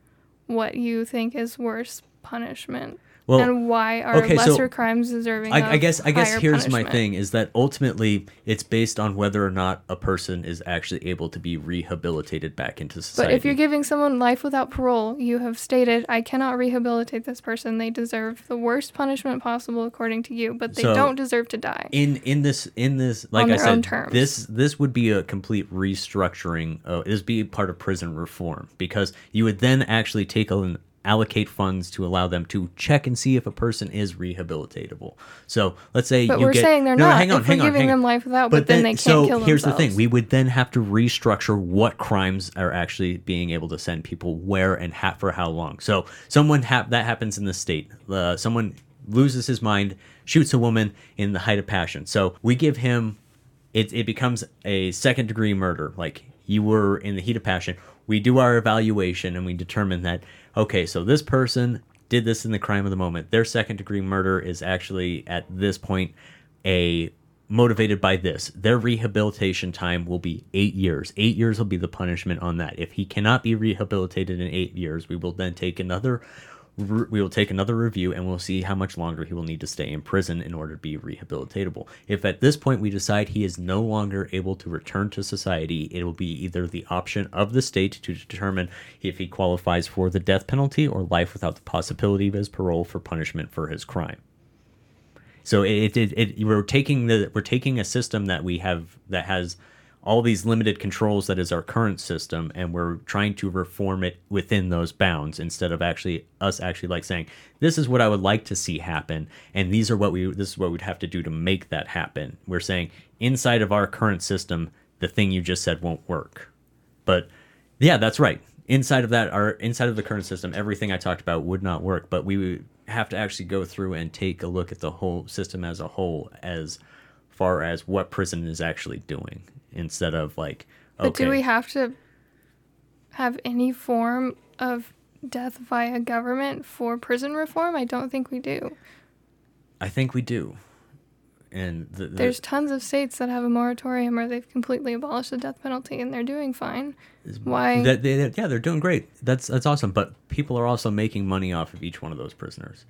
C: what you think is worse punishment.
A: Well,
C: and why are
A: okay, so
C: lesser crimes deserving
A: I, I guess I guess here's my thing is that ultimately it's based on whether or not a person is actually able to be rehabilitated back into society.
C: But if you're giving someone life without parole, you have stated, I cannot rehabilitate this person. They deserve the worst punishment possible according to you, but they
A: So,
C: don't deserve to die.
A: in in this in this like I said this this would be a complete restructuring uh, this would be part of prison reform because you would then actually take and allocate funds to allow them to check and see if a person is rehabilitatable. So let's say
C: But
A: you
C: we're
A: get,
C: saying they're
A: no,
C: not.
A: hang on,
C: if
A: hang
C: we're
A: on,
C: giving
A: hang on.
C: them life without, but, then, they can't
A: so
C: kill
A: here's
C: themselves.
A: the thing. we would then have to restructure what crimes are actually being able to send people where and ha- for how long. So someone ha- that happens in the state. Uh, someone loses his mind shoots a woman in the height of passion. So we give him it, it becomes a second degree murder. Like you were in the heat of passion we do our evaluation and we determine that okay so this person did this in the crime of the moment. Their second degree murder is actually at this point a motivated by this. Their rehabilitation time will be eight years. Eight years will be the punishment on that. If he cannot be rehabilitated in eight years we will then take another we will take another review and we'll see how much longer he will need to stay in prison in order to be rehabilitatable. If at this point we decide he is no longer able to return to society, it will be either the option of the state to determine if he qualifies for the death penalty or life without the possibility of his parole for punishment for his crime. So it, it, it, we're taking the we're taking a system that we have that has all these limited controls that is our current system and we're trying to reform it within those bounds instead of actually us actually like saying this is what I would like to see happen and these are what we this is what we'd have to do to make that happen. We're saying inside of our current system the thing you just said won't work. But yeah, that's right. Inside of that, our inside of the current system, everything I talked about would not work. But we have to actually go through and take a look at the whole system as a whole, as far as what prison is actually doing, instead of like,
C: But
A: okay,
C: do we have to have any form of death via government for prison reform? I don't think we do.
A: I think we do. And the, the,
C: There's tons of states that have a moratorium or they've completely abolished the death penalty and they're doing fine. Why?
A: that they, yeah, they're doing great. That's that's awesome. But people are also making money off of each one of those prisoners.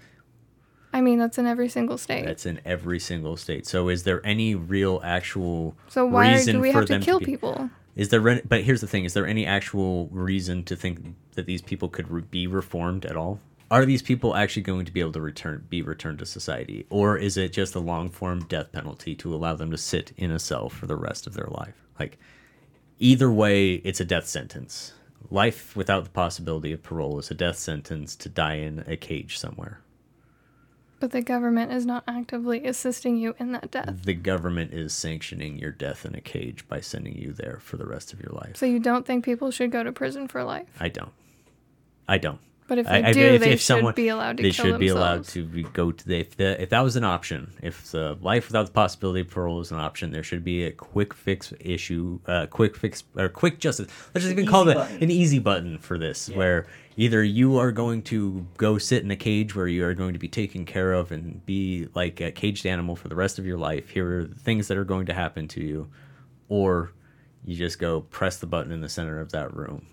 C: I mean, that's in every single state.
A: That's in every single state. So is there any real actual
C: so why
A: reason
C: do we
A: for
C: have to
A: them
C: kill
A: be,
C: people?
A: Is there? re- But here's the thing: is there any actual reason to think that these people could re- be reformed at all? Are these people actually going to be able to return, be returned to society, or is it just a long form death penalty to allow them to sit in a cell for the rest of their life? Like, either way, it's a death sentence. Life without the possibility of parole is a death sentence to die in a cage somewhere.
C: But the government is not actively assisting you in that death.
A: The government is sanctioning your death in a cage by sending you there for the rest of your life.
C: So you don't think people should go to prison for life?
A: I don't. I don't.
C: But if they
A: I-
C: do,
A: if-
C: they
A: if
C: should
A: someone-
C: be allowed to
A: they
C: kill
A: should be allowed to be, go to the if, the if that was an option if the life without the possibility of parole is an option there should be a quick fix issue uh quick fix or quick justice let's just even call it an easy button for this where either you are going to go sit in a cage where you are going to be taken care of and be like a caged animal for the rest of your life here are the things that are going to happen to you or you just go press the button in the center of that room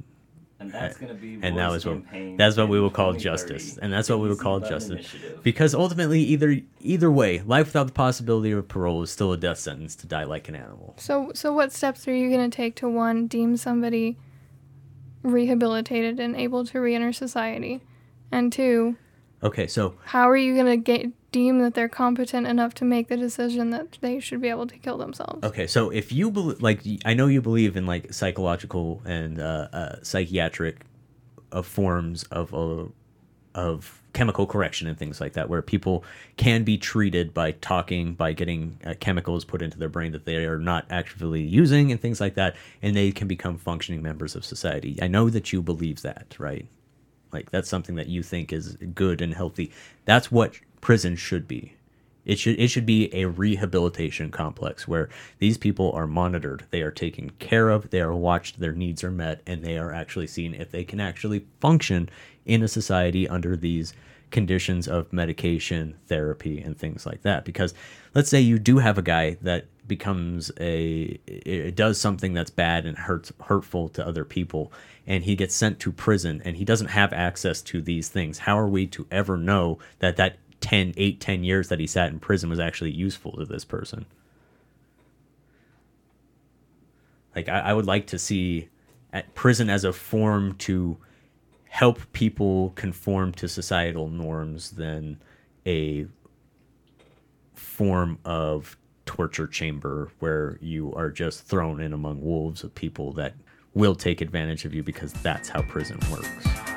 B: And that's going to be
A: and that was what that's what we
B: in
A: will call justice. and that's what we will call justice.
B: Initiative.
A: because ultimately either either way life without the possibility of parole is still a death sentence to die like an animal.
C: So, so what steps are you going to take to one deem somebody rehabilitated and able to reenter society, and two,
A: okay so
C: how are you going to get deem that they're competent enough to make the decision that they should be able to kill themselves?
A: okay so if you believe like i know you believe in like psychological and uh, uh psychiatric uh, forms of uh, of chemical correction and things like that where people can be treated by talking by getting uh, chemicals put into their brain that they are not actively using and things like that and they can become functioning members of society. I know that you believe that right? Like that's something that you think is good and healthy. That's what prison should be it should it should be a rehabilitation complex where these people are monitored, they are taken care of, they are watched, their needs are met, and they are actually seen if they can actually function in a society under these conditions of medication, therapy, and things like that. Because let's say you do have a guy that becomes a it does something that's bad and hurts hurtful to other people and he gets sent to prison and he doesn't have access to these things how are we to ever know that that 10 8 10 years that he sat in prison was actually useful to this person like i, I would like to see at prison as a form to help people conform to societal norms than a form of torture chamber where you are just thrown in among wolves of people that will take advantage of you because that's how prison works.